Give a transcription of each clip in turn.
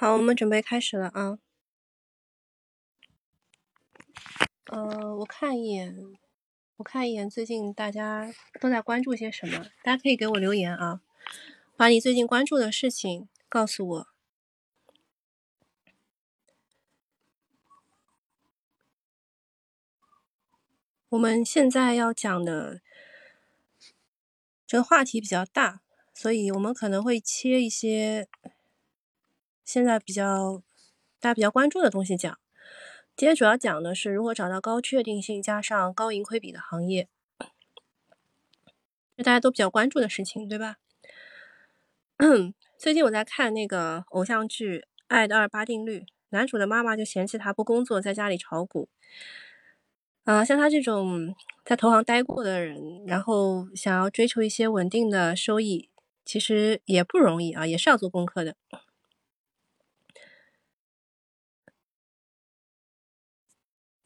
好，我们准备开始了啊。呃，我看一眼，我看一眼，最近大家都在关注些什么？大家可以给我留言啊，把你最近关注的事情告诉我。我们现在要讲的这个话题比较大，所以我们可能会切一些。现在比较大家比较关注的东西讲，今天主要讲的是如何找到高确定性加上高盈亏比的行业，就大家都比较关注的事情，对吧？最近我在看那个偶像剧《爱的二八定律》，男主的妈妈就嫌弃他不工作，在家里炒股。啊，像他这种在投行待过的人，然后想要追求一些稳定的收益，其实也不容易啊，也是要做功课的。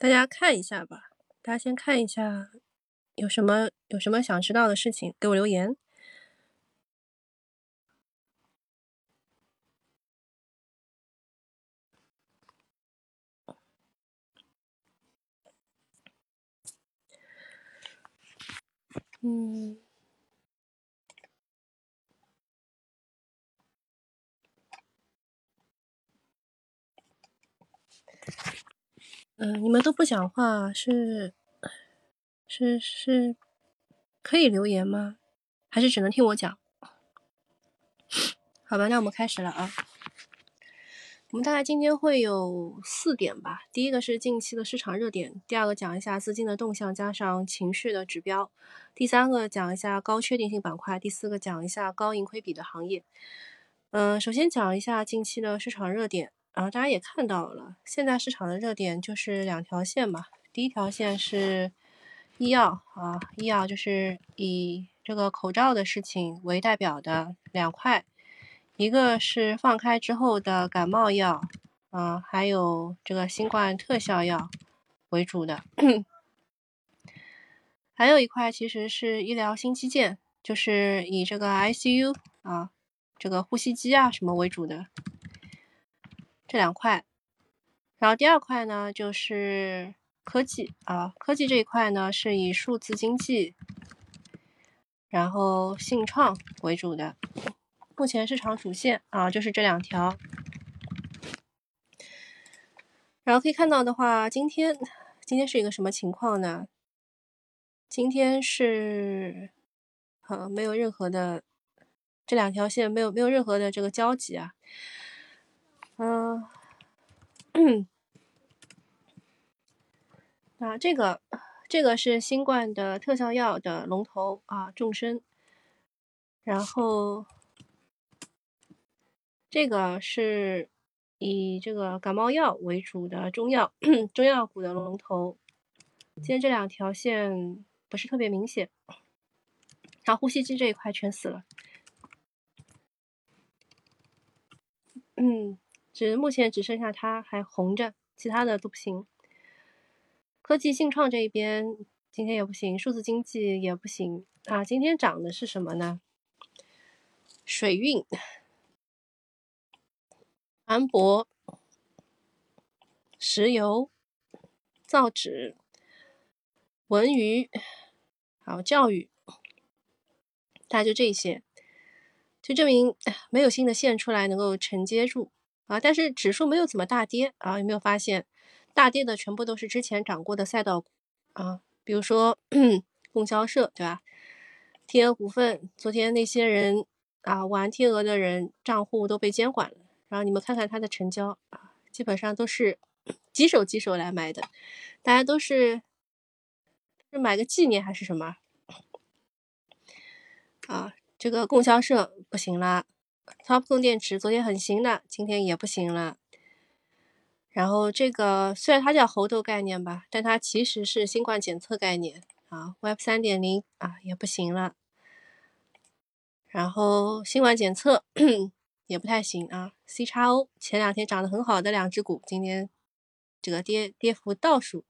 大家看一下吧，大家先看一下，有什么有什么想知道的事情，给我留言。嗯。嗯，你们都不讲话，是是是，可以留言吗？还是只能听我讲？好吧，那我们开始了啊。我们大概今天会有四点吧。第一个是近期的市场热点，第二个讲一下资金的动向加上情绪的指标，第三个讲一下高确定性板块，第四个讲一下高盈亏比的行业。嗯，首先讲一下近期的市场热点。然后大家也看到了，现在市场的热点就是两条线嘛。第一条线是医药啊，医药就是以这个口罩的事情为代表的两块，一个是放开之后的感冒药啊，还有这个新冠特效药为主的，还有一块其实是医疗新基建，就是以这个 ICU 啊，这个呼吸机啊什么为主的。这两块，然后第二块呢就是科技啊，科技这一块呢是以数字经济，然后信创为主的。目前市场主线啊就是这两条。然后可以看到的话，今天今天是一个什么情况呢？今天是呃没有任何的这两条线没有没有任何的这个交集啊。嗯，啊，这个这个是新冠的特效药的龙头啊，众生。然后这个是以这个感冒药为主的中药，中药股的龙头。今天这两条线不是特别明显，然后呼吸机这一块全死了。嗯。只目前只剩下它还红着，其他的都不行。科技信创这一边今天也不行，数字经济也不行啊。今天涨的是什么呢？水运、船舶、石油、造纸、文娱，还有教育，大概就这些，就证明没有新的线出来能够承接住。啊，但是指数没有怎么大跌啊，有没有发现大跌的全部都是之前涨过的赛道股啊？比如说 供销社，对吧？天鹅股份，昨天那些人啊玩天鹅的人账户都被监管了，然后你们看看它的成交啊，基本上都是 几手几手来买的，大家都是是买个纪念还是什么？啊，这个供销社不行啦。Top 供电池昨天很行的，今天也不行了。然后这个虽然它叫猴痘概念吧，但它其实是新冠检测概念啊。Web 三点零啊也不行了。然后新冠检测也不太行啊。C 叉 O 前两天涨得很好的两只股，今天这个跌跌幅倒数。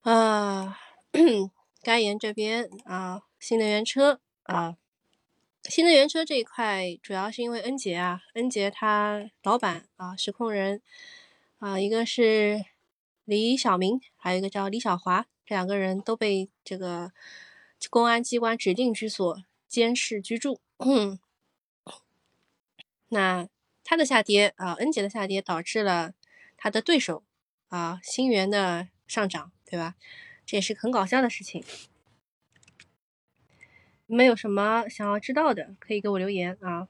啊，该研这边啊，新能源车啊。新能源车这一块，主要是因为恩杰啊，恩杰他老板啊，实控人啊，一个是李小明，还有一个叫李小华，这两个人都被这个公安机关指定居所监视居住。那它的下跌啊，恩杰的下跌导致了它的对手啊，新源的上涨，对吧？这也是很搞笑的事情。你们有什么想要知道的，可以给我留言啊。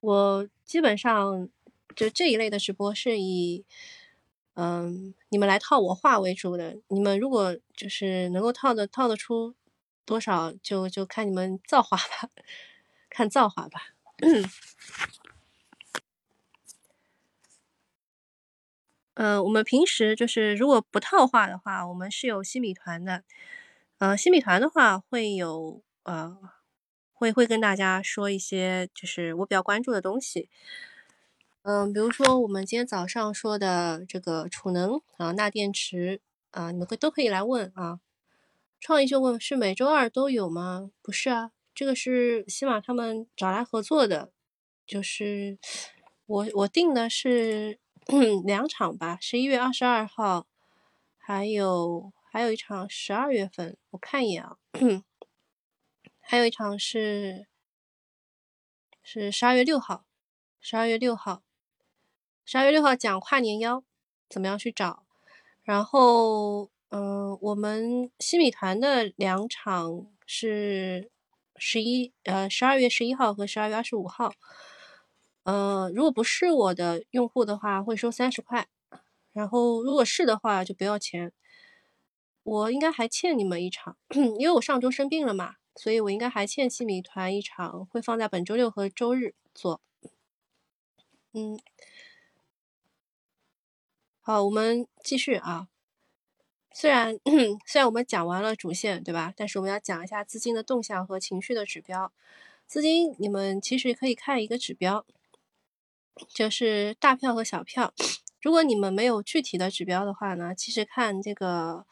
我基本上就这一类的直播是以，嗯，你们来套我话为主的。你们如果就是能够套的套得出多少，就就看你们造化吧，看造化吧。呃，我们平时就是如果不套话的话，我们是有新米团的。呃，新米团的话会有呃，会会跟大家说一些就是我比较关注的东西。嗯，比如说我们今天早上说的这个储能啊，钠电池啊，你们会都可以来问啊。创意就问是每周二都有吗？不是啊，这个是西马他们找来合作的，就是 我我定的是。两场吧，十一月二十二号，还有还有一场十二月份，我看一眼啊，还有一场是是十二月六号，十二月六号，十二月六号讲跨年幺，怎么样去找？然后，嗯，我们西米团的两场是十一呃十二月十一号和十二月二十五号。呃，如果不是我的用户的话，会收三十块。然后如果是的话，就不要钱。我应该还欠你们一场，因为我上周生病了嘛，所以我应该还欠西米团一场，会放在本周六和周日做。嗯，好，我们继续啊。虽然 虽然我们讲完了主线，对吧？但是我们要讲一下资金的动向和情绪的指标。资金，你们其实可以看一个指标。就是大票和小票，如果你们没有具体的指标的话呢，其实看这个，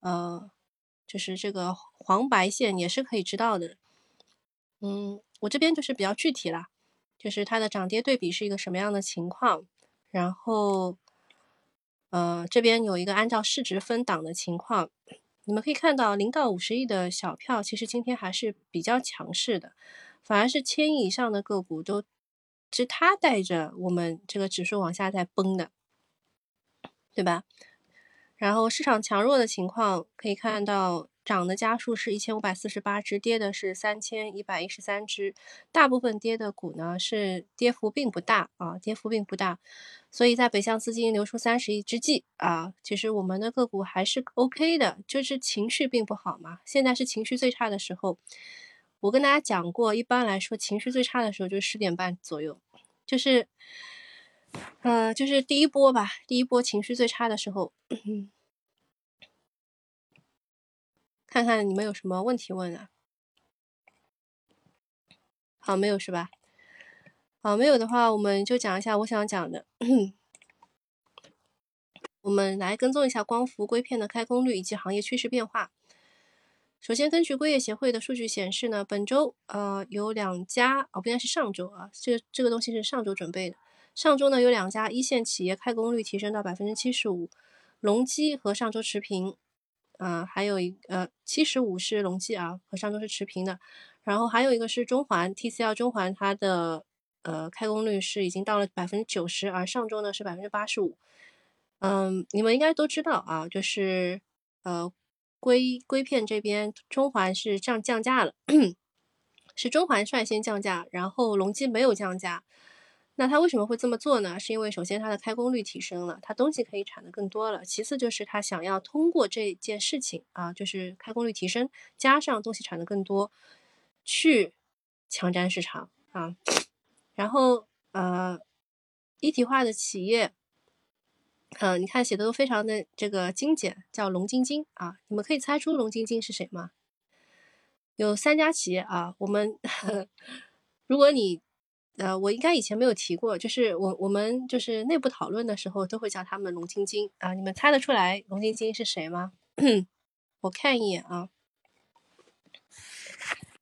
呃，就是这个黄白线也是可以知道的。嗯，我这边就是比较具体啦，就是它的涨跌对比是一个什么样的情况，然后，呃，这边有一个按照市值分档的情况，你们可以看到零到五十亿的小票，其实今天还是比较强势的，反而是千亿以上的个股都。是它带着我们这个指数往下在崩的，对吧？然后市场强弱的情况可以看到，涨的家数是一千五百四十八只，跌的是三千一百一十三只。大部分跌的股呢是跌幅并不大啊，跌幅并不大。所以在北向资金流出三十亿之际啊，其实我们的个股还是 OK 的，就是情绪并不好嘛。现在是情绪最差的时候。我跟大家讲过，一般来说情绪最差的时候就是十点半左右，就是，呃，就是第一波吧，第一波情绪最差的时候。看看你们有什么问题问啊？好，没有是吧？好，没有的话，我们就讲一下我想讲的。我们来跟踪一下光伏硅片的开工率以及行业趋势变化。首先，根据硅业协会的数据显示呢，本周呃有两家哦，不应该是上周啊，这个这个东西是上周准备的。上周呢有两家一线企业开工率提升到百分之七十五，隆基和上周持平，啊，还有一呃七十五是隆基啊，和上周是持平的。然后还有一个是中环 TCL 中环，它的呃开工率是已经到了百分之九十，而上周呢是百分之八十五。嗯，你们应该都知道啊，就是呃。硅硅片这边，中环是降降价了，是中环率先降价，然后隆基没有降价。那他为什么会这么做呢？是因为首先它的开工率提升了，它东西可以产的更多了。其次就是他想要通过这件事情啊，就是开工率提升，加上东西产的更多，去抢占市场啊。然后呃，一体化的企业。嗯，你看写的都非常的这个精简，叫龙晶晶啊，你们可以猜出龙晶晶是谁吗？有三家企业啊，我们 如果你呃，我应该以前没有提过，就是我我们就是内部讨论的时候都会叫他们龙晶晶啊，你们猜得出来龙晶晶是谁吗？我看一眼啊，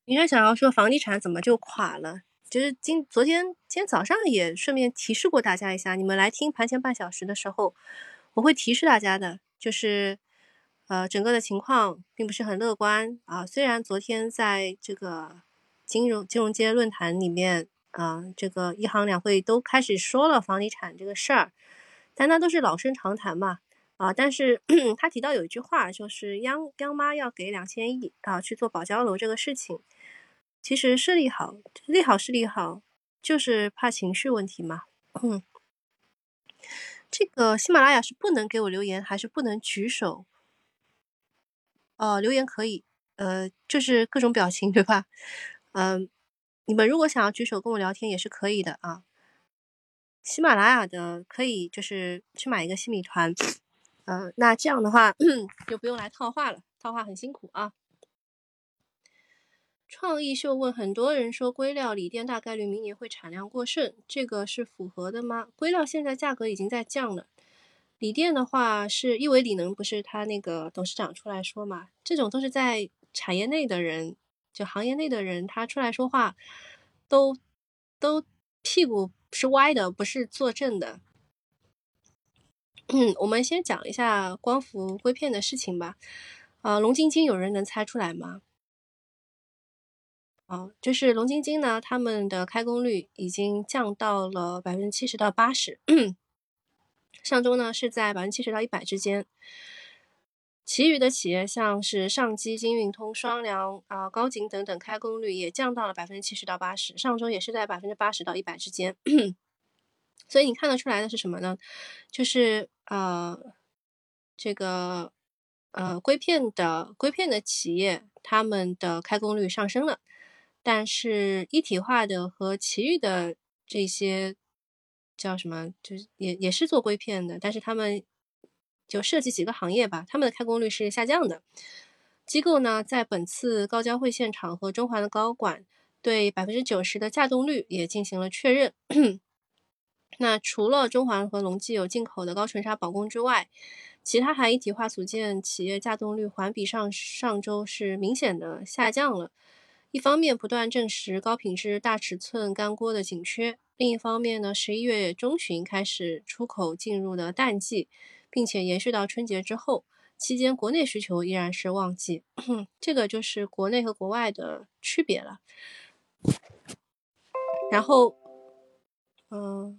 应该想要说房地产怎么就垮了？就是今昨天今天早上也顺便提示过大家一下，你们来听盘前半小时的时候，我会提示大家的，就是呃整个的情况并不是很乐观啊。虽然昨天在这个金融金融街论坛里面啊，这个一行两会都开始说了房地产这个事儿，但那都是老生常谈嘛。啊，但是 他提到有一句话，就是央央妈要给两千亿啊去做保交楼这个事情，其实是利好，利好是利好，就是怕情绪问题嘛。嗯，这个喜马拉雅是不能给我留言，还是不能举手？哦，留言可以，呃，就是各种表情，对吧？嗯，你们如果想要举手跟我聊天也是可以的啊。喜马拉雅的可以就是去买一个新米团。呃，那这样的话 就不用来套话了，套话很辛苦啊。创意秀问很多人说，硅料锂电大概率明年会产量过剩，这个是符合的吗？硅料现在价格已经在降了，锂电的话是因为锂能不是他那个董事长出来说嘛，这种都是在产业内的人，就行业内的人，他出来说话都都屁股是歪的，不是坐正的。嗯，我们先讲一下光伏硅片的事情吧。啊，龙晶晶有人能猜出来吗？啊，就是龙晶晶呢，他们的开工率已经降到了百分之七十到八十。上周呢是在百分之七十到一百之间。其余的企业像是上机、金运通、双良啊、高景等等，开工率也降到了百分之七十到八十。上周也是在百分之八十到一百之间。所以你看得出来的是什么呢？就是呃，这个呃硅片的硅片的企业，他们的开工率上升了，但是一体化的和其余的这些叫什么，就是也也是做硅片的，但是他们就涉及几个行业吧，他们的开工率是下降的。机构呢，在本次高交会现场和中环的高管对百分之九十的稼动率也进行了确认。那除了中环和隆基有进口的高纯砂保供之外，其他含一体化组件企业稼动率环比上上周是明显的下降了。一方面不断证实高品质大尺寸干锅的紧缺，另一方面呢，十一月中旬开始出口进入的淡季，并且延续到春节之后，期间国内需求依然是旺季。这个就是国内和国外的区别了。然后，嗯。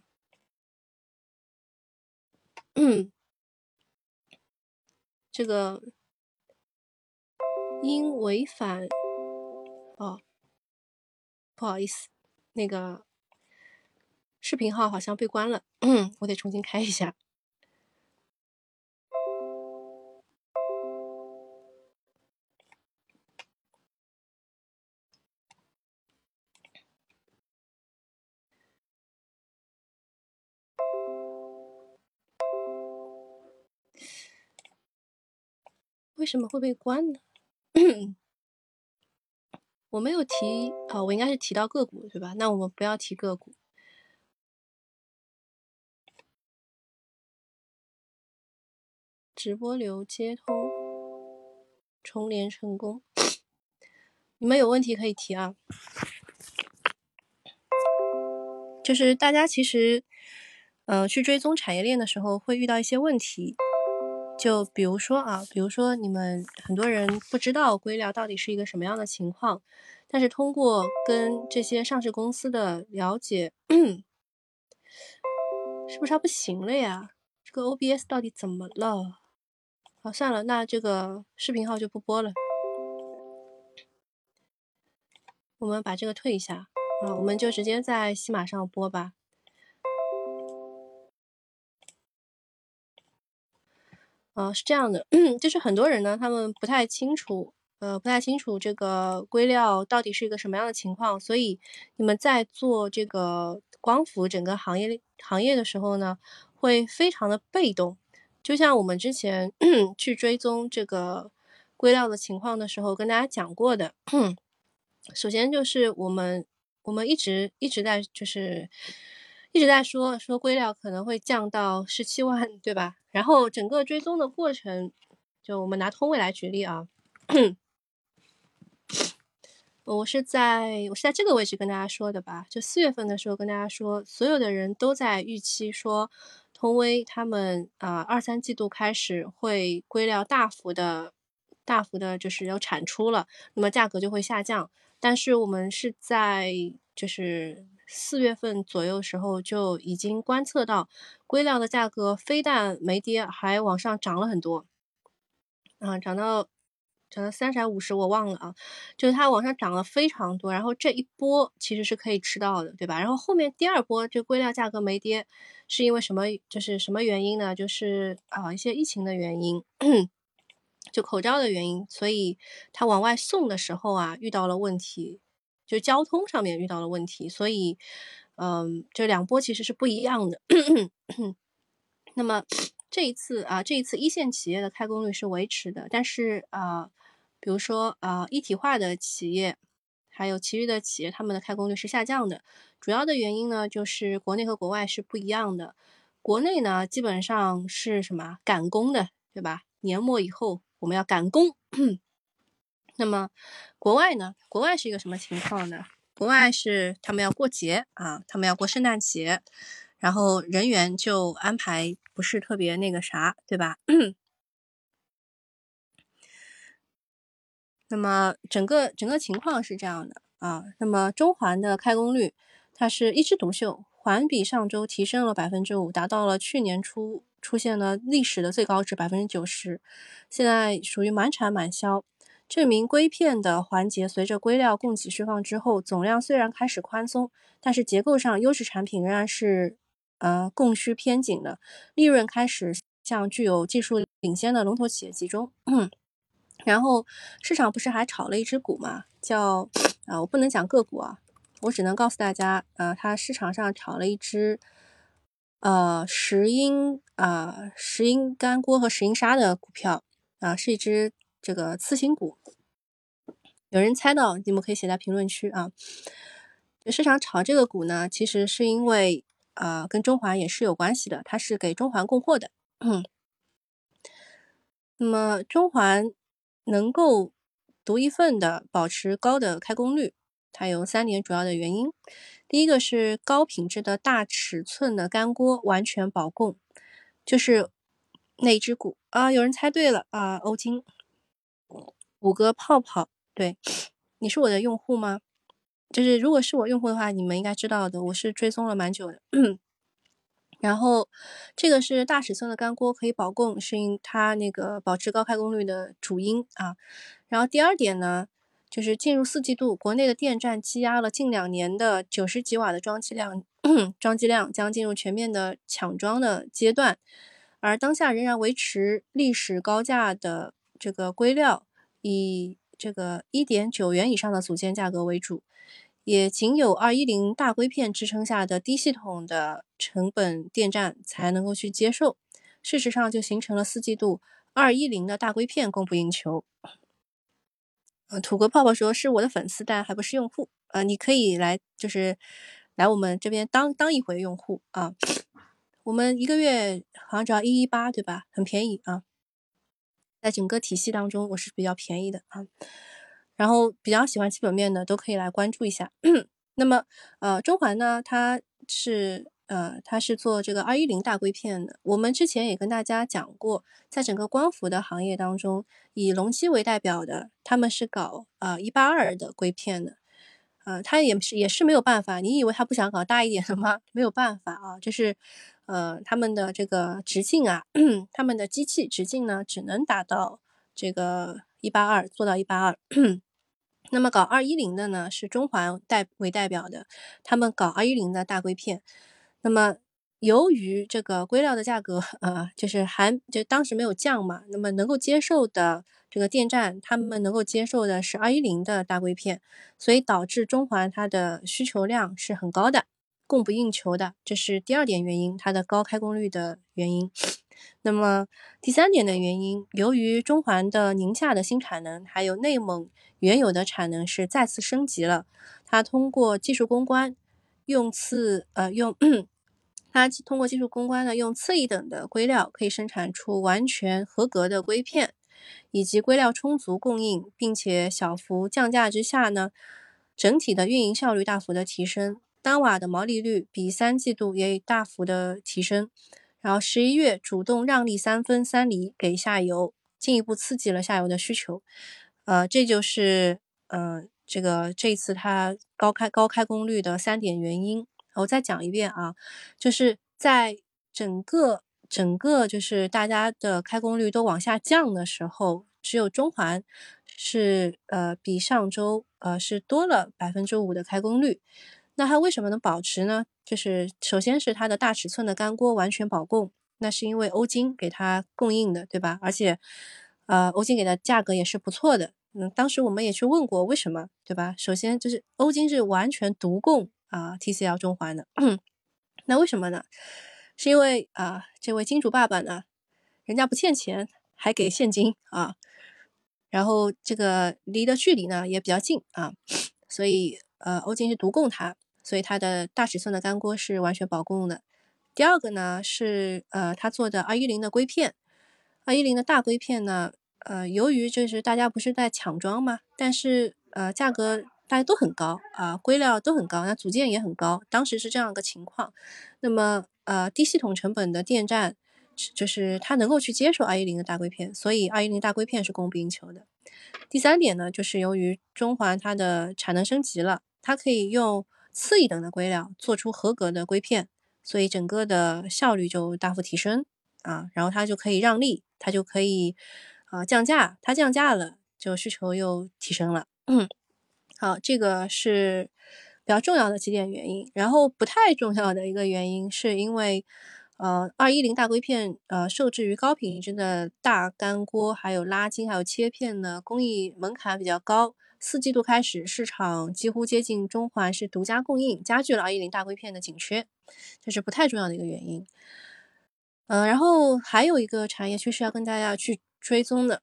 嗯，这个因违反哦，不好意思，那个视频号好像被关了，我得重新开一下。为什么会被关呢？我没有提啊，我应该是提到个股对吧？那我们不要提个股。直播流接通，重连成功。你们有问题可以提啊。就是大家其实，呃，去追踪产业链的时候会遇到一些问题。就比如说啊，比如说你们很多人不知道硅料到底是一个什么样的情况，但是通过跟这些上市公司的了解，是不是它不行了呀？这个 OBS 到底怎么了？好，算了，那这个视频号就不播了，我们把这个退一下啊，我们就直接在西马上播吧。呃，是这样的，就是很多人呢，他们不太清楚，呃，不太清楚这个硅料到底是一个什么样的情况，所以你们在做这个光伏整个行业行业的时候呢，会非常的被动。就像我们之前 去追踪这个硅料的情况的时候，跟大家讲过的，首先就是我们我们一直一直在就是一直在说说硅料可能会降到十七万，对吧？然后整个追踪的过程，就我们拿通威来举例啊，我是在我是在这个位置跟大家说的吧？就四月份的时候跟大家说，所有的人都在预期说，通威他们啊二三季度开始会硅料大幅的、大幅的，就是有产出了，那么价格就会下降。但是我们是在就是四月份左右时候就已经观测到，硅料的价格非但没跌，还往上涨了很多，啊，涨到。涨到三十还五十，我忘了啊，就是它往上涨了非常多，然后这一波其实是可以吃到的，对吧？然后后面第二波这硅料价格没跌，是因为什么？就是什么原因呢？就是啊一些疫情的原因，就口罩的原因，所以它往外送的时候啊遇到了问题，就交通上面遇到了问题，所以嗯，这两波其实是不一样的。那么这一次啊，这一次一线企业的开工率是维持的，但是啊。比如说，呃，一体化的企业，还有其余的企业，他们的开工率是下降的。主要的原因呢，就是国内和国外是不一样的。国内呢，基本上是什么赶工的，对吧？年末以后我们要赶工。那么，国外呢？国外是一个什么情况呢？国外是他们要过节啊，他们要过圣诞节，然后人员就安排不是特别那个啥，对吧？那么整个整个情况是这样的啊，那么中环的开工率它是一枝独秀，环比上周提升了百分之五，达到了去年初出现了历史的最高值百分之九十，现在属于满产满销，证明硅片的环节随着硅料供给释放之后，总量虽然开始宽松，但是结构上优质产品仍然是呃供需偏紧的，利润开始向具有技术领先的龙头企业集中。然后市场不是还炒了一只股嘛？叫啊，我不能讲个股啊，我只能告诉大家，呃，它市场上炒了一只呃石英啊石英干锅和石英砂的股票啊，是一只这个次新股。有人猜到，你们可以写在评论区啊。市场炒这个股呢，其实是因为啊跟中环也是有关系的，它是给中环供货的。那么中环。能够独一份的保持高的开工率，它有三点主要的原因。第一个是高品质的大尺寸的干锅完全保供，就是那只股啊，有人猜对了啊，欧金五个泡泡，对，你是我的用户吗？就是如果是我用户的话，你们应该知道的，我是追踪了蛮久的。然后，这个是大尺寸的干锅可以保供，是因它那个保持高开工率的主因啊。然后第二点呢，就是进入四季度，国内的电站积压了近两年的九十几瓦的装机量，装机量将进入全面的抢装的阶段，而当下仍然维持历史高价的这个硅料，以这个一点九元以上的组件价格为主。也仅有二一零大硅片支撑下的低系统的成本电站才能够去接受，事实上就形成了四季度二一零的大硅片供不应求。呃，土国泡泡说是我的粉丝，但还不是用户。呃，你可以来，就是来我们这边当当一回用户啊。我们一个月好像只要一一八，对吧？很便宜啊，在整个体系当中我是比较便宜的啊。然后比较喜欢基本面的都可以来关注一下。那么，呃，中环呢，它是呃，它是做这个二一零大硅片的。我们之前也跟大家讲过，在整个光伏的行业当中，以隆基为代表的，他们是搞呃一八二的硅片的。呃，他也是也是没有办法。你以为他不想搞大一点的吗？没有办法啊，就是呃他们的这个直径啊，他们的机器直径呢，只能达到这个。一八二做到一八二，那么搞二一零的呢是中环代为代表的，他们搞二一零的大硅片。那么由于这个硅料的价格，呃，就是还就当时没有降嘛，那么能够接受的这个电站，他们能够接受的是二一零的大硅片，所以导致中环它的需求量是很高的，供不应求的，这是第二点原因，它的高开工率的原因。那么第三点的原因，由于中环的宁夏的新产能，还有内蒙原有的产能是再次升级了，它通过技术攻关，用次呃用，它通过技术攻关呢，用次一等的硅料可以生产出完全合格的硅片，以及硅料充足供应，并且小幅降价之下呢，整体的运营效率大幅的提升，单瓦的毛利率比三季度也大幅的提升。然后十一月主动让利三分三厘给下游，进一步刺激了下游的需求。呃，这就是呃这个这次它高开高开工率的三点原因。我再讲一遍啊，就是在整个。整个就是大家的开工率都往下降的时候，只有中环是呃比上周呃是多了百分之五的开工率。那它为什么能保持呢？就是首先是它的大尺寸的干锅完全保供，那是因为欧金给它供应的，对吧？而且呃欧金给的价格也是不错的。嗯，当时我们也去问过为什么，对吧？首先就是欧金是完全独供啊 TCL 中环的，那为什么呢？是因为啊，这位金主爸爸呢，人家不欠钱，还给现金啊，然后这个离的距离呢也比较近啊，所以呃，欧金是独供它，所以它的大尺寸的干锅是完全保供的。第二个呢是呃，他做的二一零的硅片，二一零的大硅片呢，呃，由于就是大家不是在抢装嘛，但是呃，价格。大家都很高啊，硅料都很高，那组件也很高，当时是这样一个情况。那么，呃，低系统成本的电站，就是它能够去接受二一零的大硅片，所以二一零大硅片是供不应求的。第三点呢，就是由于中环它的产能升级了，它可以用次一等的硅料做出合格的硅片，所以整个的效率就大幅提升啊，然后它就可以让利，它就可以啊降价，它降价了，就需求又提升了。嗯好，这个是比较重要的几点原因。然后不太重要的一个原因，是因为呃，二一零大硅片呃，受制于高品质的大干锅，还有拉筋，还有切片呢，工艺门槛比较高。四季度开始，市场几乎接近中环是独家供应，加剧了二一零大硅片的紧缺，这是不太重要的一个原因。嗯，然后还有一个产业趋势要跟大家去追踪的，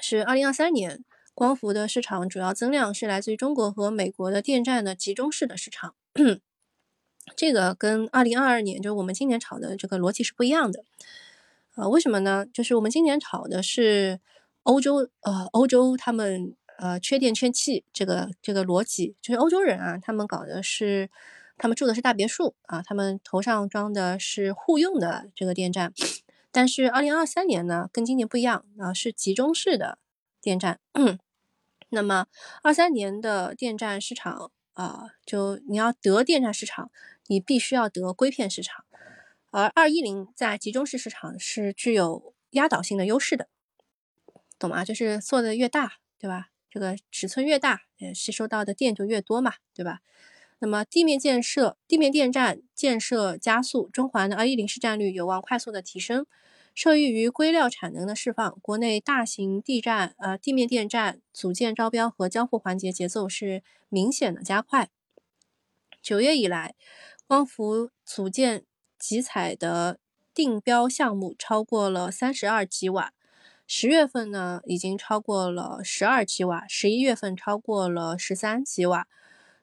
是二零二三年。光伏的市场主要增量是来自于中国和美国的电站的集中式的市场，这个跟二零二二年就是我们今年炒的这个逻辑是不一样的。呃，为什么呢？就是我们今年炒的是欧洲，呃，欧洲他们呃缺电缺气这个这个逻辑，就是欧洲人啊，他们搞的是他们住的是大别墅啊，他们头上装的是户用的这个电站，但是二零二三年呢，跟今年不一样啊，是集中式的电站。那么，二三年的电站市场啊，就你要得电站市场，你必须要得硅片市场，而二一零在集中式市场是具有压倒性的优势的，懂吗？就是做的越大，对吧？这个尺寸越大，呃，吸收到的电就越多嘛，对吧？那么地面建设、地面电站建设加速，中环的二一零市占率有望快速的提升。受益于硅料产能的释放，国内大型地站、呃地面电站组件招标和交付环节节奏是明显的加快。九月以来，光伏组件集采的定标项目超过了三十二吉瓦，十月份呢已经超过了十二吉瓦，十一月份超过了十三吉瓦。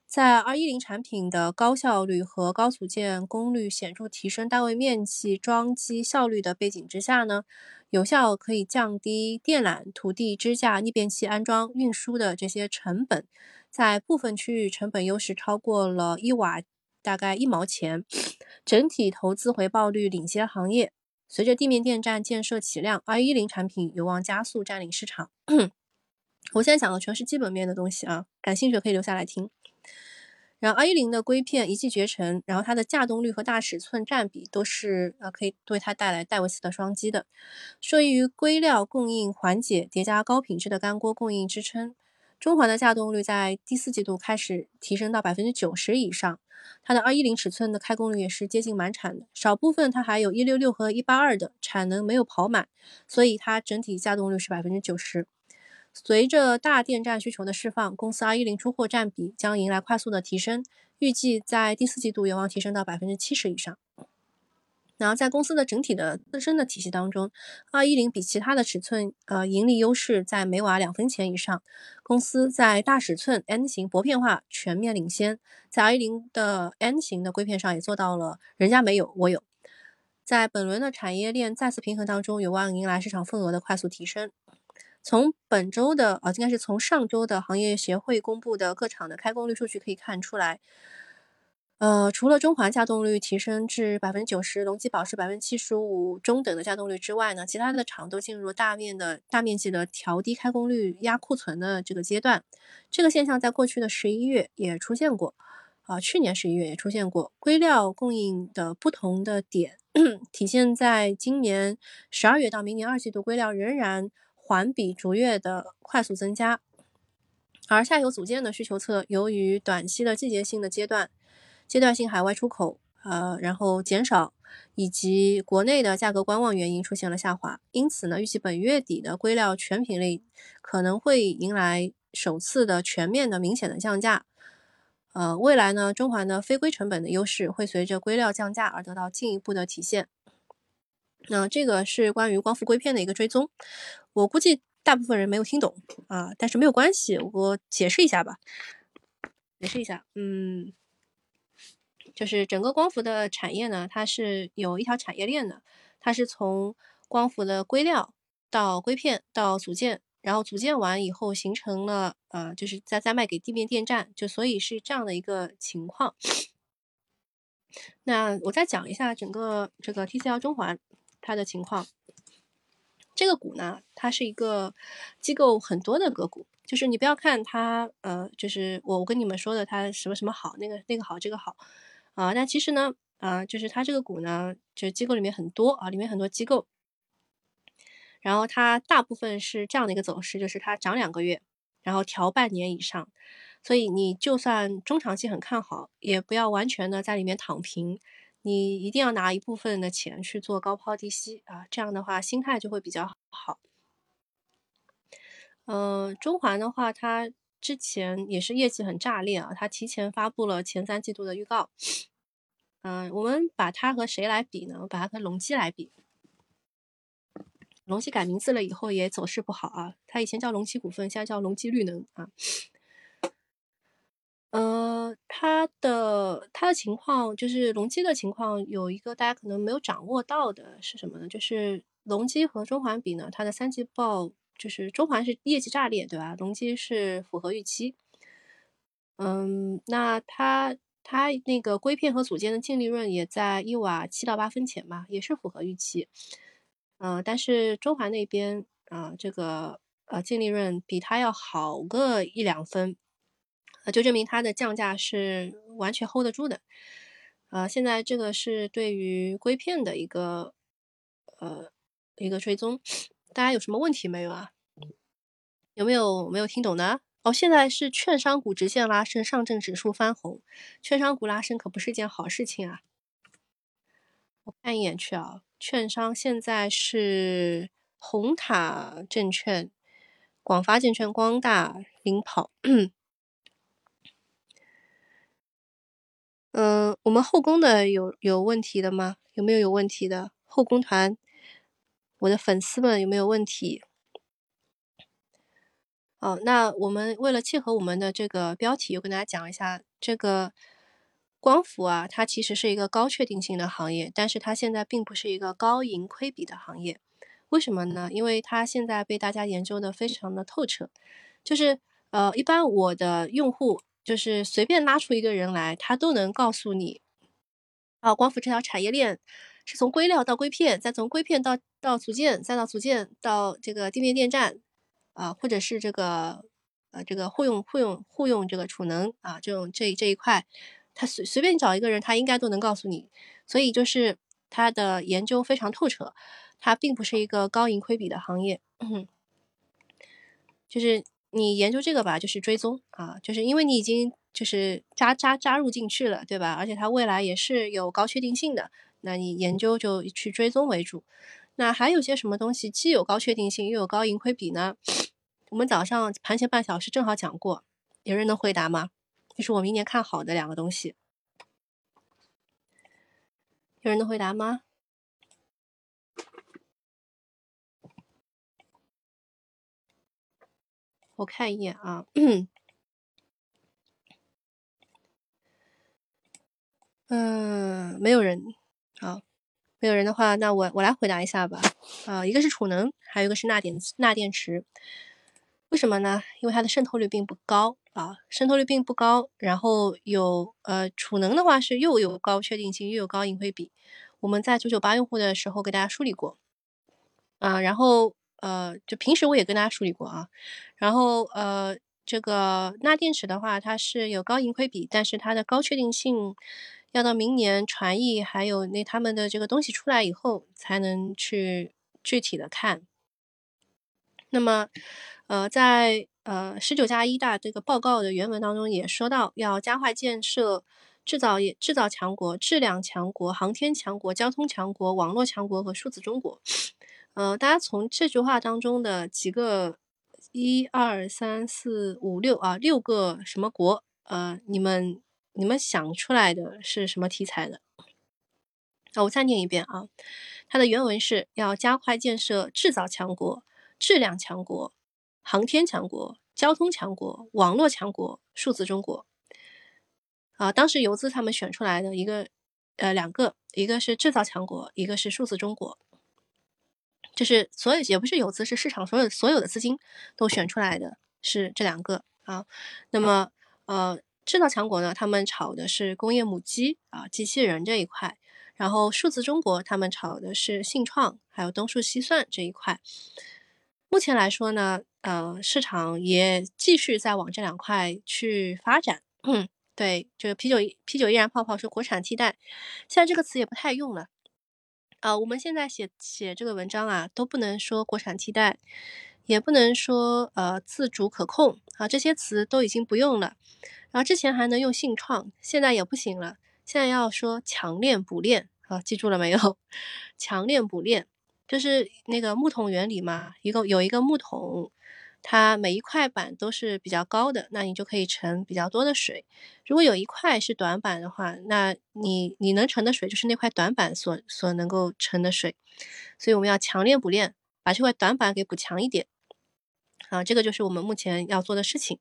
在二一零产品的高效率和高组件功率显著提升单位面积装机效率的背景之下呢，有效可以降低电缆、土地支架、逆变器安装、运输的这些成本，在部分区域成本优势超过了一瓦大概一毛钱，整体投资回报率领先行业。随着地面电站建设起量，二一零产品有望加速占领市场。我现在讲的全是基本面的东西啊，感兴趣可以留下来听。然后二一零的硅片一骑绝尘，然后它的架动率和大尺寸占比都是呃可以为它带来戴维斯的双击的。受益于硅料供应缓解，叠加高品质的干锅供应支撑，中环的架动率在第四季度开始提升到百分之九十以上。它的二一零尺寸的开工率也是接近满产的，少部分它还有一六六和一八二的产能没有跑满，所以它整体架动率是百分之九十。随着大电站需求的释放，公司二一零出货占比将迎来快速的提升，预计在第四季度有望提升到百分之七十以上。然后在公司的整体的自身的体系当中，二一零比其他的尺寸，呃，盈利优势在每瓦两分钱以上。公司在大尺寸 N 型薄片化全面领先，在二一零的 N 型的硅片上也做到了，人家没有我有。在本轮的产业链再次平衡当中，有望迎来市场份额的快速提升。从本周的啊，应该是从上周的行业协会公布的各厂的开工率数据可以看出来。呃，除了中华稼动率提升至百分之九十，隆基保持百分之七十五中等的稼动率之外呢，其他的厂都进入大面的大面积的调低开工率、压库存的这个阶段。这个现象在过去的十一月也出现过，啊，去年十一月也出现过。硅料供应的不同的点，体现在今年十二月到明年二季度，硅料仍然环比逐月的快速增加，而下游组件的需求侧，由于短期的季节性的阶段。阶段性海外出口，呃，然后减少，以及国内的价格观望原因出现了下滑，因此呢，预计本月底的硅料全品类可能会迎来首次的全面的明显的降价，呃，未来呢，中环的非硅成本的优势会随着硅料降价而得到进一步的体现。那这个是关于光伏硅片的一个追踪，我估计大部分人没有听懂啊，但是没有关系，我解释一下吧，解释一下，嗯。就是整个光伏的产业呢，它是有一条产业链的，它是从光伏的硅料到硅片到组件，然后组件完以后形成了呃，就是再再卖给地面电站，就所以是这样的一个情况。那我再讲一下整个这个 TCL 中环它的情况。这个股呢，它是一个机构很多的个股，就是你不要看它呃，就是我我跟你们说的它什么什么好，那个那个好，这个好。啊，那其实呢，啊，就是它这个股呢，就是机构里面很多啊，里面很多机构，然后它大部分是这样的一个走势，就是它涨两个月，然后调半年以上，所以你就算中长期很看好，也不要完全的在里面躺平，你一定要拿一部分的钱去做高抛低吸啊，这样的话心态就会比较好。嗯，中环的话，它。之前也是业绩很炸裂啊，它提前发布了前三季度的预告。嗯，我们把它和谁来比呢？把它和隆基来比。隆基改名字了以后也走势不好啊，它以前叫隆基股份，现在叫隆基绿能啊。呃，它的它的情况就是隆基的情况有一个大家可能没有掌握到的是什么呢？就是隆基和中环比呢，它的三季报。就是中环是业绩炸裂，对吧？隆基是符合预期。嗯，那它它那个硅片和组件的净利润也在一瓦七到八分钱嘛，也是符合预期。嗯，但是中环那边啊，这个呃净利润比它要好个一两分，呃，就证明它的降价是完全 hold 得住的。呃，现在这个是对于硅片的一个呃一个追踪。大家有什么问题没有啊？有没有没有听懂的？哦，现在是券商股直线拉升，上证指数翻红，券商股拉升可不是件好事情啊！我看一眼去啊，券商现在是红塔证券、广发证券、光大领跑。嗯，我们后宫的有有问题的吗？有没有有问题的后宫团？我的粉丝们有没有问题？哦，那我们为了契合我们的这个标题，我跟大家讲一下，这个光伏啊，它其实是一个高确定性的行业，但是它现在并不是一个高盈亏比的行业。为什么呢？因为它现在被大家研究的非常的透彻，就是呃，一般我的用户就是随便拉出一个人来，他都能告诉你，啊，光伏这条产业链。是从硅料到硅片，再从硅片到到组件，再到组件到这个地面电站，啊，或者是这个呃这个互用互用互用这个储能啊，这种这这一块，他随随便找一个人，他应该都能告诉你。所以就是他的研究非常透彻，它并不是一个高盈亏比的行业。就是你研究这个吧，就是追踪啊，就是因为你已经就是扎扎扎入进去了，对吧？而且它未来也是有高确定性的。那你研究就去追踪为主，那还有些什么东西既有高确定性又有高盈亏比呢？我们早上盘前半小时正好讲过，有人能回答吗？就是我明年看好的两个东西，有人能回答吗？我看一眼啊，嗯，没有人。好，没有人的话，那我我来回答一下吧。啊，一个是储能，还有一个是钠电钠电池。为什么呢？因为它的渗透率并不高啊，渗透率并不高。然后有呃储能的话是又有高确定性又有高盈亏比。我们在九九八用户的时候给大家梳理过啊，然后呃就平时我也跟大家梳理过啊。然后呃这个钠电池的话，它是有高盈亏比，但是它的高确定性。要到明年传译还有那他们的这个东西出来以后，才能去具体的看。那么，呃，在呃十九加一大这个报告的原文当中也说到，要加快建设制造业制造强国、质量强国、航天强国、交通强国、网络强国和数字中国。呃，大家从这句话当中的几个一二三四五六啊六个什么国？呃，你们。你们想出来的是什么题材的？啊，我再念一遍啊，它的原文是要加快建设制造强国、质量强国、航天强国、交通强国、网络强国、数字中国。啊，当时游资他们选出来的一个呃两个，一个是制造强国，一个是数字中国，就是所有也不是游资，是市场所有所有的资金都选出来的是这两个啊。那么呃。制造强国呢，他们炒的是工业母机啊，机器人这一块；然后数字中国，他们炒的是信创，还有东数西算这一块。目前来说呢，呃，市场也继续在往这两块去发展。嗯，对，就是啤酒啤酒依然泡泡说国产替代，现在这个词也不太用了。啊，我们现在写写这个文章啊，都不能说国产替代，也不能说呃自主可控啊，这些词都已经不用了。然后之前还能用信创，现在也不行了。现在要说强链补链啊，记住了没有？强链补链就是那个木桶原理嘛。一个有一个木桶，它每一块板都是比较高的，那你就可以盛比较多的水。如果有一块是短板的话，那你你能盛的水就是那块短板所所能够盛的水。所以我们要强链补链，把这块短板给补强一点。啊，这个就是我们目前要做的事情。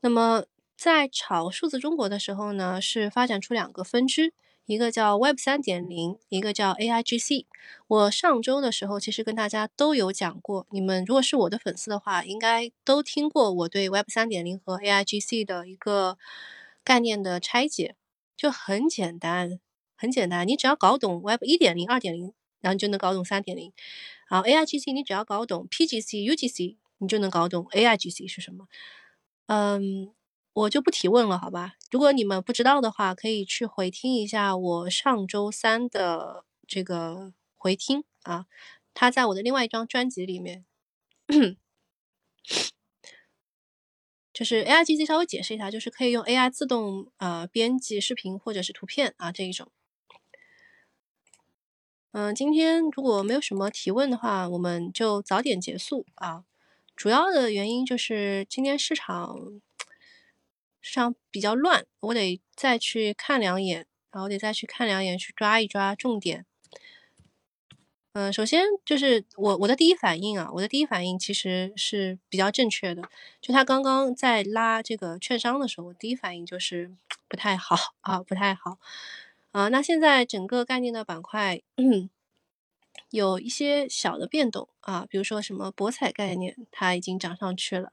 那么。在炒数字中国的时候呢，是发展出两个分支，一个叫 Web 三点零，一个叫 AIGC。我上周的时候其实跟大家都有讲过，你们如果是我的粉丝的话，应该都听过我对 Web 三点零和 AIGC 的一个概念的拆解，就很简单，很简单，你只要搞懂 Web 一点零、二点零，然后你就能搞懂三点零。好，AIGC 你只要搞懂 PGC、UGC，你就能搞懂 AIGC 是什么。嗯。我就不提问了，好吧？如果你们不知道的话，可以去回听一下我上周三的这个回听啊，它在我的另外一张专辑里面。就是 A I G C 稍微解释一下，就是可以用 A I 自动呃编辑视频或者是图片啊这一种。嗯，今天如果没有什么提问的话，我们就早点结束啊。主要的原因就是今天市场。市场比较乱，我得再去看两眼，然后我得再去看两眼，去抓一抓重点。嗯，首先就是我我的第一反应啊，我的第一反应其实是比较正确的。就他刚刚在拉这个券商的时候，我第一反应就是不太好 啊，不太好。啊，那现在整个概念的板块有一些小的变动啊，比如说什么博彩概念，它已经涨上去了。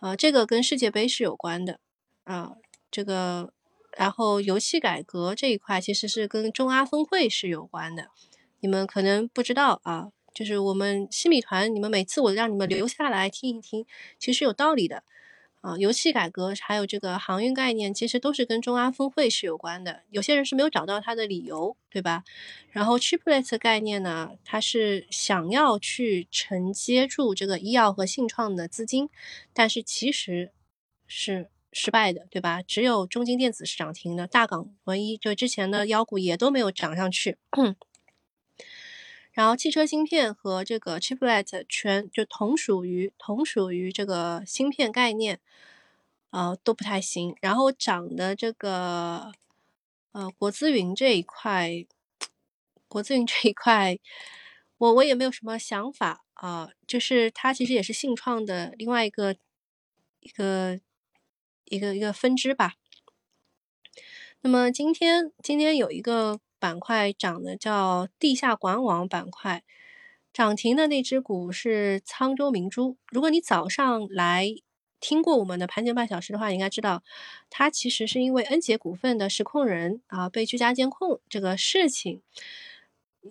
啊，这个跟世界杯是有关的。啊，这个，然后游戏改革这一块其实是跟中阿峰会是有关的，你们可能不知道啊，就是我们新米团，你们每次我让你们留下来听一听，其实有道理的。啊，游戏改革还有这个航运概念，其实都是跟中阿峰会是有关的。有些人是没有找到它的理由，对吧？然后 Triplet 概念呢，它是想要去承接住这个医药和信创的资金，但是其实是。失败的，对吧？只有中金电子是涨停的，大港文一就之前的妖股也都没有涨上去。然后汽车芯片和这个 chiplet 全就同属于同属于这个芯片概念，呃都不太行。然后涨的这个呃国资云这一块，国资云这一块，我我也没有什么想法啊，就是它其实也是信创的另外一个一个。一个一个分支吧。那么今天今天有一个板块涨的叫地下管网板块，涨停的那只股是沧州明珠。如果你早上来听过我们的盘前半小时的话，应该知道，它其实是因为恩捷股份的实控人啊被居家监控这个事情。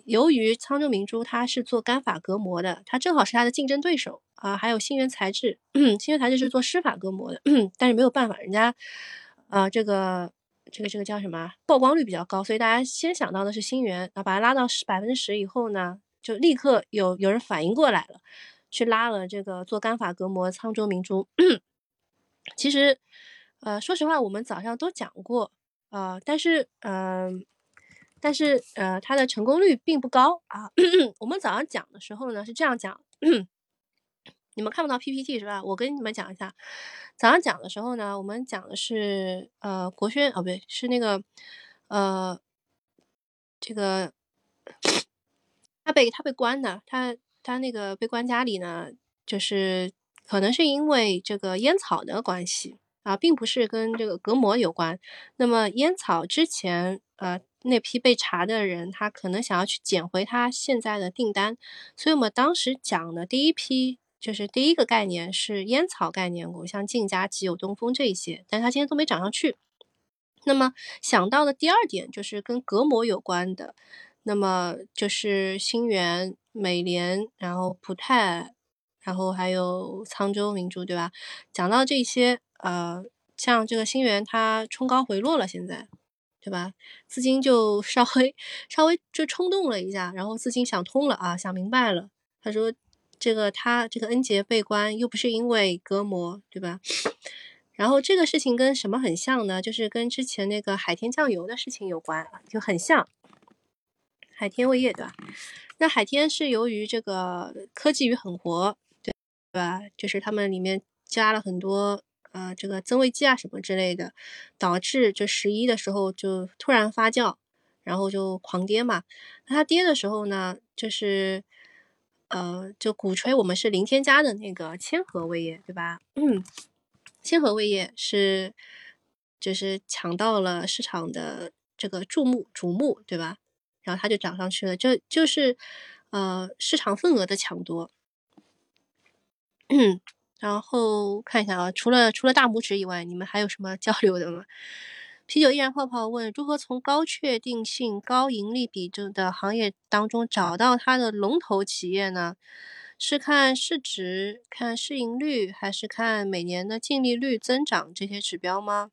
由于沧州明珠它是做干法隔膜的，它正好是它的竞争对手啊，还有新源材质，新源材质是做湿法隔膜的，但是没有办法，人家啊这个这个这个叫什么曝光率比较高，所以大家先想到的是新源啊，把它拉到十百分之十以后呢，就立刻有有人反应过来了，去拉了这个做干法隔膜沧州明珠。其实，呃，说实话，我们早上都讲过啊，但是嗯。但是，呃，它的成功率并不高啊。我们早上讲的时候呢，是这样讲，你们看不到 PPT 是吧？我跟你们讲一下，早上讲的时候呢，我们讲的是，呃，国轩哦，不对，是那个，呃，这个他被他被关的，他他那个被关家里呢，就是可能是因为这个烟草的关系啊，并不是跟这个隔膜有关。那么烟草之前，呃。那批被查的人，他可能想要去捡回他现在的订单，所以我们当时讲的第一批就是第一个概念是烟草概念股，像晋佳、吉友、东风这一些，但它今天都没涨上去。那么想到的第二点就是跟隔膜有关的，那么就是新源、美联，然后普泰，然后还有沧州明珠，对吧？讲到这些，呃，像这个新源它冲高回落了，现在。对吧？资金就稍微 稍微就冲动了一下，然后资金想通了啊，想明白了。他说：“这个他这个恩杰被关又不是因为隔膜，对吧？然后这个事情跟什么很像呢？就是跟之前那个海天酱油的事情有关，就很像海天味业，对吧？那海天是由于这个科技与狠活，对对吧？就是他们里面加了很多。”啊，这个增味剂啊什么之类的，导致这十一的时候就突然发酵，然后就狂跌嘛。那它跌的时候呢，就是呃，就鼓吹我们是零添加的那个千和味业，对吧？嗯，千和味业是就是抢到了市场的这个注目瞩目，对吧？然后它就涨上去了，这就是呃市场份额的抢夺。嗯。然后看一下啊，除了除了大拇指以外，你们还有什么交流的吗？啤酒依然泡泡问：如何从高确定性、高盈利比重的行业当中找到它的龙头企业呢？是看市值、看市盈率，还是看每年的净利率增长这些指标吗？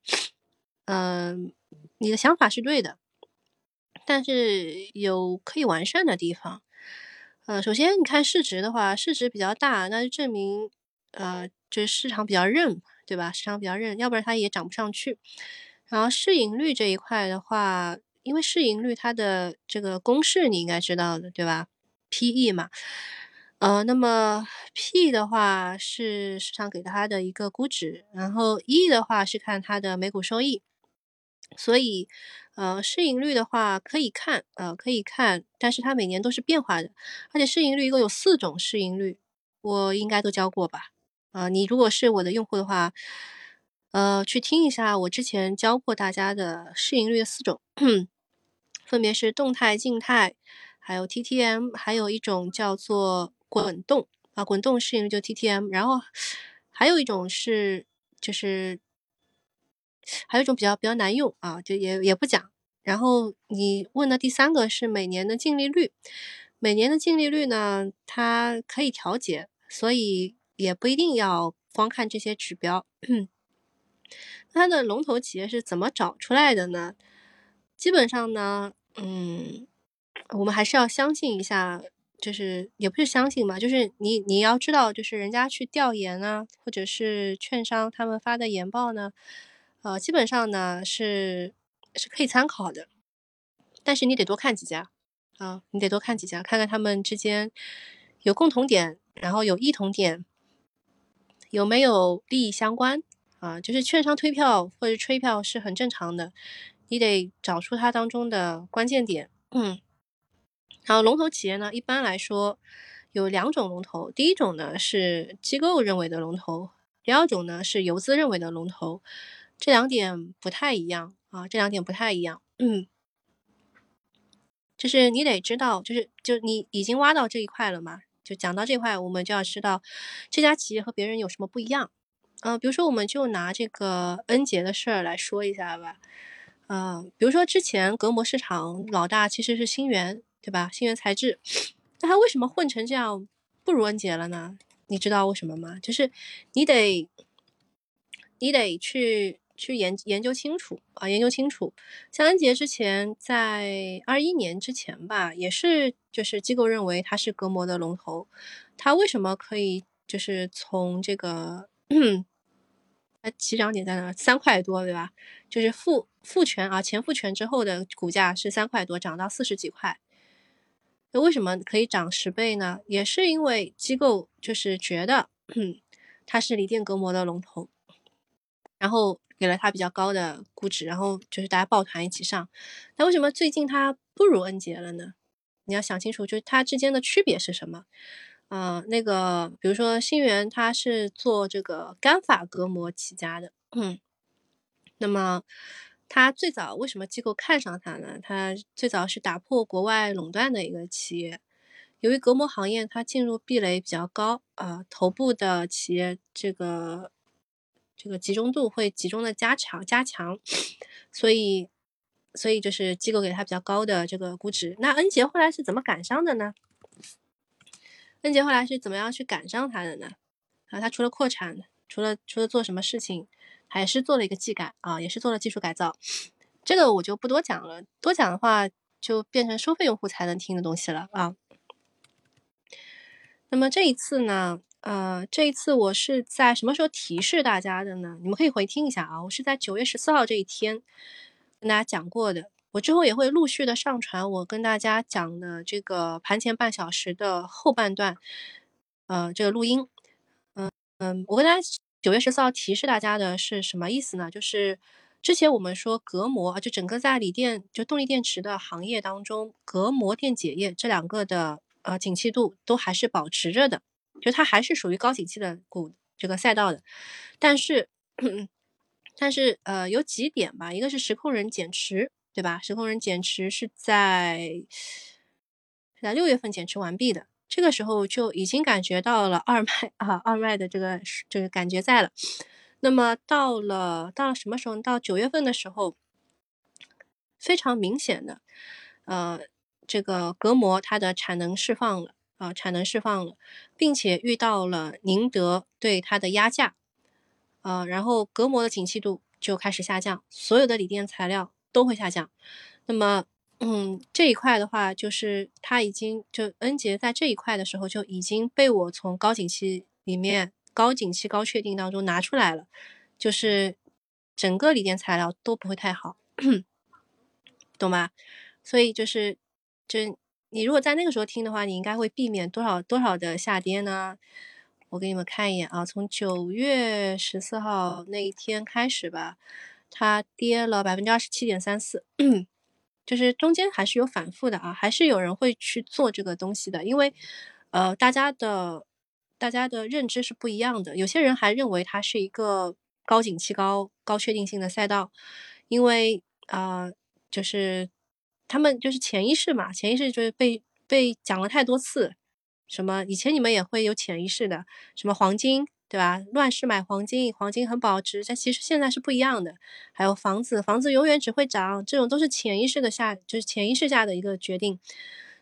嗯，你的想法是对的，但是有可以完善的地方。呃，首先你看市值的话，市值比较大，那就证明。呃，就是市场比较认，对吧？市场比较认，要不然它也涨不上去。然后市盈率这一块的话，因为市盈率它的这个公式你应该知道的，对吧？P/E 嘛，呃，那么 P 的话是市场给它的一个估值，然后 E 的话是看它的每股收益。所以，呃，市盈率的话可以看，呃，可以看，但是它每年都是变化的，而且市盈率一共有四种市盈率，我应该都教过吧？啊，你如果是我的用户的话，呃，去听一下我之前教过大家的市盈率的四种，分别是动态、静态，还有 TTM，还有一种叫做滚动啊，滚动市盈率就 TTM，然后还有一种是就是还有一种比较比较难用啊，就也也不讲。然后你问的第三个是每年的净利率，每年的净利率呢，它可以调节，所以。也不一定要光看这些指标。它的龙头企业是怎么找出来的呢？基本上呢，嗯，我们还是要相信一下，就是也不是相信嘛，就是你你要知道，就是人家去调研啊，或者是券商他们发的研报呢，呃，基本上呢是是可以参考的，但是你得多看几家啊，你得多看几家，看看他们之间有共同点，然后有异同点。有没有利益相关啊？就是券商推票或者吹票是很正常的，你得找出它当中的关键点。嗯，然后龙头企业呢，一般来说有两种龙头，第一种呢是机构认为的龙头，第二种呢是游资认为的龙头，这两点不太一样啊，这两点不太一样。嗯，就是你得知道，就是就你已经挖到这一块了嘛，就讲到这块，我们就要知道这家企业和别人有什么不一样。嗯，比如说我们就拿这个恩杰的事儿来说一下吧。嗯，比如说之前隔膜市场老大其实是星源，对吧？星源材质，那它为什么混成这样不如恩杰了呢？你知道为什么吗？就是你得你得去去研研究清楚啊，研究清楚。像恩杰之前在二一年之前吧，也是就是机构认为它是隔膜的龙头，它为什么可以就是从这个。它起涨点在哪？三块多，对吧？就是复复权啊，前复权之后的股价是三块多，涨到四十几块。那为什么可以涨十倍呢？也是因为机构就是觉得它是锂电隔膜的龙头，然后给了它比较高的估值，然后就是大家抱团一起上。那为什么最近它不如恩捷了呢？你要想清楚，就是它之间的区别是什么？呃，那个，比如说新源，它是做这个干法隔膜起家的，嗯，那么它最早为什么机构看上它呢？它最早是打破国外垄断的一个企业，由于隔膜行业它进入壁垒比较高，啊，头部的企业这个这个集中度会集中的加强加强，所以所以就是机构给它比较高的这个估值。那恩杰后来是怎么赶上的呢？恩杰后来是怎么样去赶上它的呢？啊，它除了扩产，除了除了做什么事情，还是做了一个技改啊，也是做了技术改造。这个我就不多讲了，多讲的话就变成收费用户才能听的东西了啊。那么这一次呢，呃，这一次我是在什么时候提示大家的呢？你们可以回听一下啊，我是在九月十四号这一天跟大家讲过的。我之后也会陆续的上传我跟大家讲的这个盘前半小时的后半段，呃，这个录音，嗯嗯，我跟大家九月十四号提示大家的是什么意思呢？就是之前我们说隔膜啊，就整个在锂电就动力电池的行业当中，隔膜电解液这两个的呃景气度都还是保持着的，就它还是属于高景气的股这个赛道的，但是 但是呃有几点吧，一个是实控人减持。对吧？时空人减持是在是在六月份减持完毕的，这个时候就已经感觉到了二卖 啊，二卖的这个这个感觉在了。那么到了到了什么时候？到九月份的时候，非常明显的，呃，这个隔膜它的产能释放了啊，产能释放了，并且遇到了宁德对它的压价，呃，然后隔膜的景气度就开始下降，所有的锂电材料。都会下降，那么，嗯，这一块的话，就是它已经就恩杰在这一块的时候就已经被我从高景气里面高景气高确定当中拿出来了，就是整个锂电材料都不会太好，懂吧？所以就是，就你如果在那个时候听的话，你应该会避免多少多少的下跌呢？我给你们看一眼啊，从九月十四号那一天开始吧。它跌了百分之二十七点三四，就是中间还是有反复的啊，还是有人会去做这个东西的，因为呃，大家的大家的认知是不一样的，有些人还认为它是一个高景气、高高确定性的赛道，因为啊，就是他们就是潜意识嘛，潜意识就是被被讲了太多次，什么以前你们也会有潜意识的，什么黄金。对吧？乱世买黄金，黄金很保值，但其实现在是不一样的。还有房子，房子永远只会涨，这种都是潜意识的下，就是潜意识下的一个决定。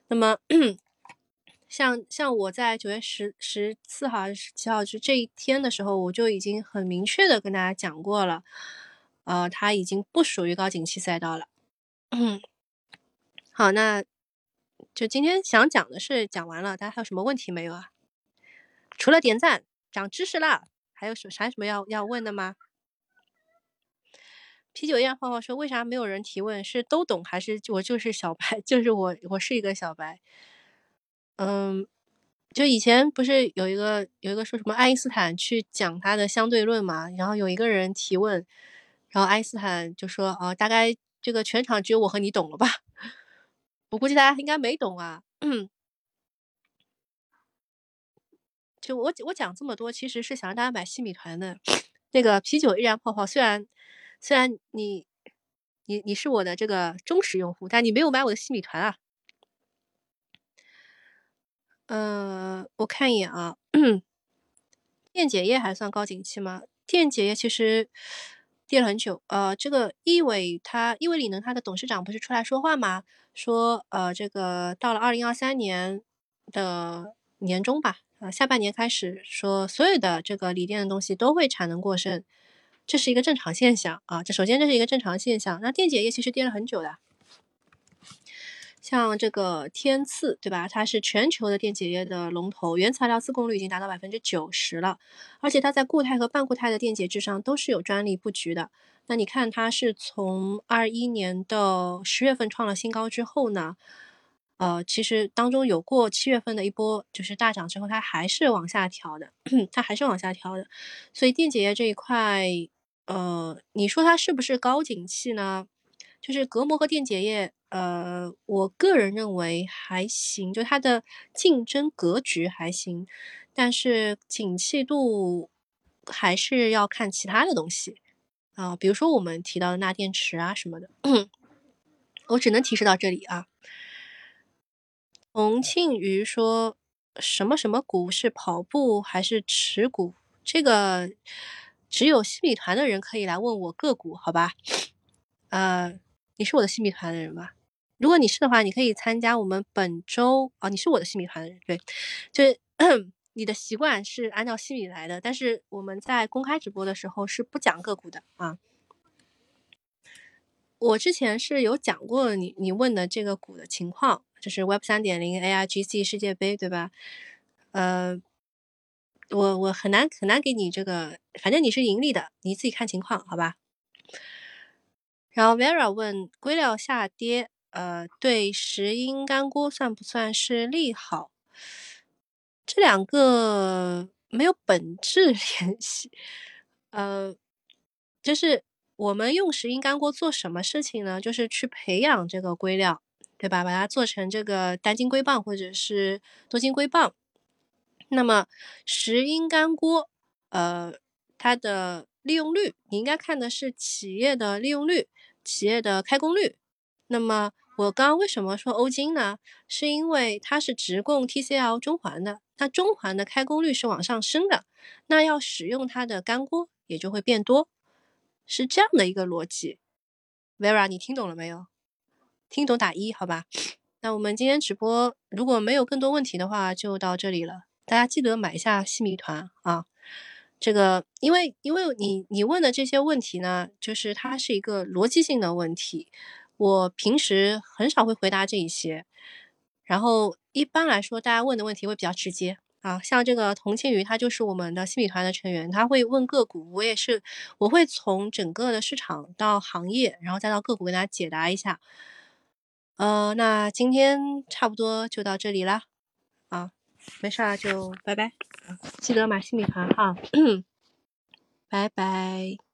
那么，像像我在九月十十四号还是十七号，就这一天的时候，我就已经很明确的跟大家讲过了，呃，它已经不属于高景气赛道了。好，那就今天想讲的是讲完了，大家还有什么问题没有啊？除了点赞。长知识啦！还有什啥什么要要问的吗？啤酒样泡泡说：“为啥没有人提问？是都懂还是我就是小白？就是我，我是一个小白。”嗯，就以前不是有一个有一个说什么爱因斯坦去讲他的相对论嘛？然后有一个人提问，然后爱因斯坦就说：“哦，大概这个全场只有我和你懂了吧？” 我估计大家应该没懂啊。就我我讲这么多，其实是想让大家买西米团的。那个啤酒依然泡泡，虽然虽然你你你是我的这个忠实用户，但你没有买我的西米团啊。呃，我看一眼啊，电解液还算高景气吗？电解液其实跌了很久。呃，这个易伟他易伟理能他的董事长不是出来说话吗？说呃，这个到了二零二三年的年中吧，呃，下半年开始说所有的这个锂电的东西都会产能过剩，这是一个正常现象啊。这首先这是一个正常现象。那电解液其实跌了很久的。像这个天赐，对吧？它是全球的电解液的龙头，原材料自供率已经达到百分之九十了，而且它在固态和半固态的电解质上都是有专利布局的。那你看，它是从二一年的十月份创了新高之后呢，呃，其实当中有过七月份的一波就是大涨之后，它还是往下调的，它还是往下调的。所以电解液这一块，呃，你说它是不是高景气呢？就是隔膜和电解液。呃，我个人认为还行，就它的竞争格局还行，但是景气度还是要看其他的东西啊，比如说我们提到的钠电池啊什么的。我只能提示到这里啊。洪庆余说什么什么股是跑步还是持股？这个只有新米团的人可以来问我个股，好吧？呃，你是我的新米团的人吧？如果你是的话，你可以参加我们本周哦。你是我的新米团的人，对，就是 你的习惯是按照新米来的。但是我们在公开直播的时候是不讲个股的啊。我之前是有讲过你你问的这个股的情况，就是 Web 三点零 AIGC 世界杯，对吧？呃，我我很难很难给你这个，反正你是盈利的，你自己看情况，好吧？然后 Vera 问硅料下跌。呃，对石英干锅算不算是利好？这两个没有本质联系。呃，就是我们用石英干锅做什么事情呢？就是去培养这个硅料，对吧？把它做成这个单晶硅棒或者是多晶硅棒。那么石英干锅，呃，它的利用率，你应该看的是企业的利用率，企业的开工率。那么我刚刚为什么说欧金呢？是因为它是直供 TCL 中环的，那中环的开工率是往上升的，那要使用它的干锅也就会变多，是这样的一个逻辑。Vera，你听懂了没有？听懂打一，好吧。那我们今天直播如果没有更多问题的话，就到这里了。大家记得买一下细米团啊。这个，因为因为你你问的这些问题呢，就是它是一个逻辑性的问题。我平时很少会回答这一些，然后一般来说，大家问的问题会比较直接啊。像这个童庆宇，他就是我们的新米团的成员，他会问个股，我也是，我会从整个的市场到行业，然后再到个股，给大家解答一下。呃，那今天差不多就到这里啦，啊，没事儿就拜拜，记得买新米团哈，拜拜。